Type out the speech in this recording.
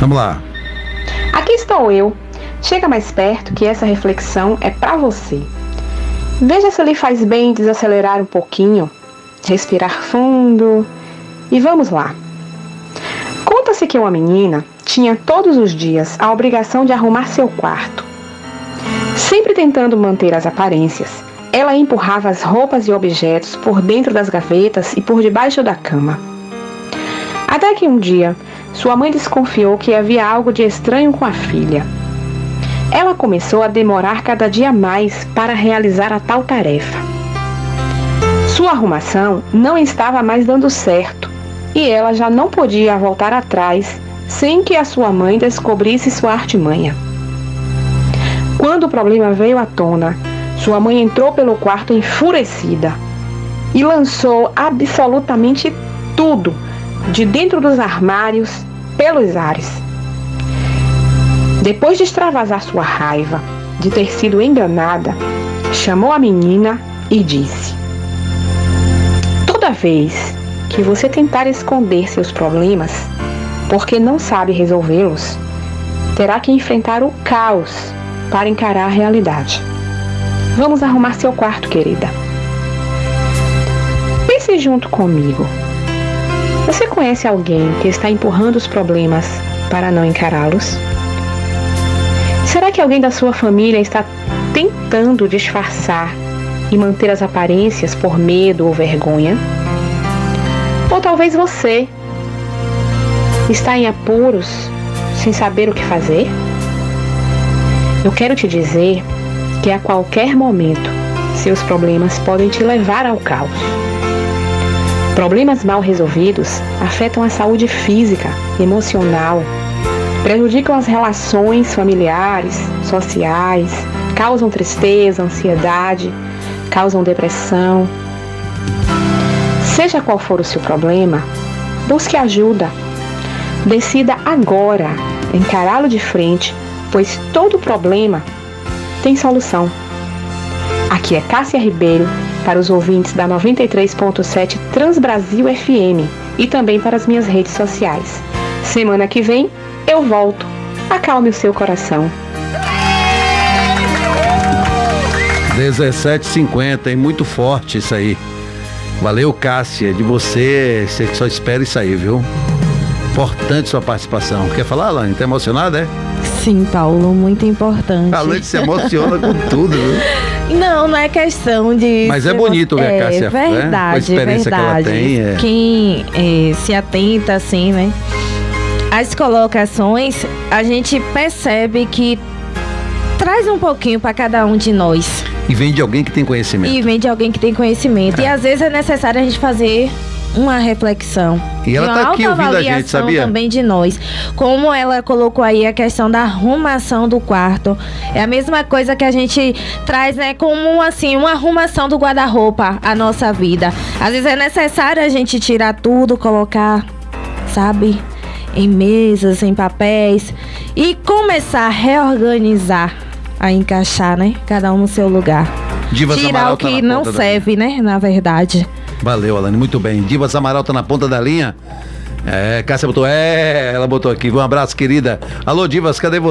Vamos lá. Aqui estou eu. Chega mais perto que essa reflexão é para você. Veja se lhe faz bem desacelerar um pouquinho, respirar fundo e vamos lá. Conta-se que uma menina tinha todos os dias a obrigação de arrumar seu quarto. Sempre tentando manter as aparências, ela empurrava as roupas e objetos por dentro das gavetas e por debaixo da cama. Até que um dia, sua mãe desconfiou que havia algo de estranho com a filha. Ela começou a demorar cada dia mais para realizar a tal tarefa. Sua arrumação não estava mais dando certo e ela já não podia voltar atrás sem que a sua mãe descobrisse sua artimanha. Quando o problema veio à tona, sua mãe entrou pelo quarto enfurecida e lançou absolutamente tudo de dentro dos armários pelos ares. Depois de extravasar sua raiva de ter sido enganada, chamou a menina e disse: Toda vez que você tentar esconder seus problemas porque não sabe resolvê-los, terá que enfrentar o caos para encarar a realidade. Vamos arrumar seu quarto, querida. Pense junto comigo. Você conhece alguém que está empurrando os problemas para não encará-los? Será que alguém da sua família está tentando disfarçar e manter as aparências por medo ou vergonha? Ou talvez você está em apuros sem saber o que fazer? Eu quero te dizer que a qualquer momento seus problemas podem te levar ao caos. Problemas mal resolvidos afetam a saúde física, emocional, prejudicam as relações familiares, sociais, causam tristeza, ansiedade, causam depressão. Seja qual for o seu problema, busque ajuda. Decida agora encará-lo de frente, pois todo problema tem solução. Aqui é Cássia Ribeiro para os ouvintes da 93.7 Transbrasil FM e também para as minhas redes sociais. Semana que vem eu volto. Acalme o seu coração. 17,50, hein? Muito forte isso aí. Valeu, Cássia. De você, você só espera isso aí, viu? Importante sua participação. Quer falar, Alane? Tá emocionada, é? Sim, Paulo, muito importante. A Alane se emociona com tudo, viu? Não, não é questão de. Mas é bonito ver é, a Cássia, verdade, né? Com a experiência verdade. que ela tem. É. Quem é, se atenta, assim, né? As colocações, a gente percebe que traz um pouquinho para cada um de nós. E vem de alguém que tem conhecimento. E vem de alguém que tem conhecimento. E às vezes é necessário a gente fazer uma reflexão. E ela uma tá aqui ouvindo a gente, sabia? também de nós. Como ela colocou aí a questão da arrumação do quarto. É a mesma coisa que a gente traz, né, como assim, uma arrumação do guarda-roupa à nossa vida. Às vezes é necessário a gente tirar tudo, colocar, sabe, em mesas, em papéis e começar a reorganizar, a encaixar, né, cada um no seu lugar. Divas Tirar o tá que na não serve, né, na verdade. Valeu, Alane, muito bem. Divas Amaral tá na ponta da linha. É, Cássia botou, é, ela botou aqui. Um abraço, querida. Alô, Divas, cadê você?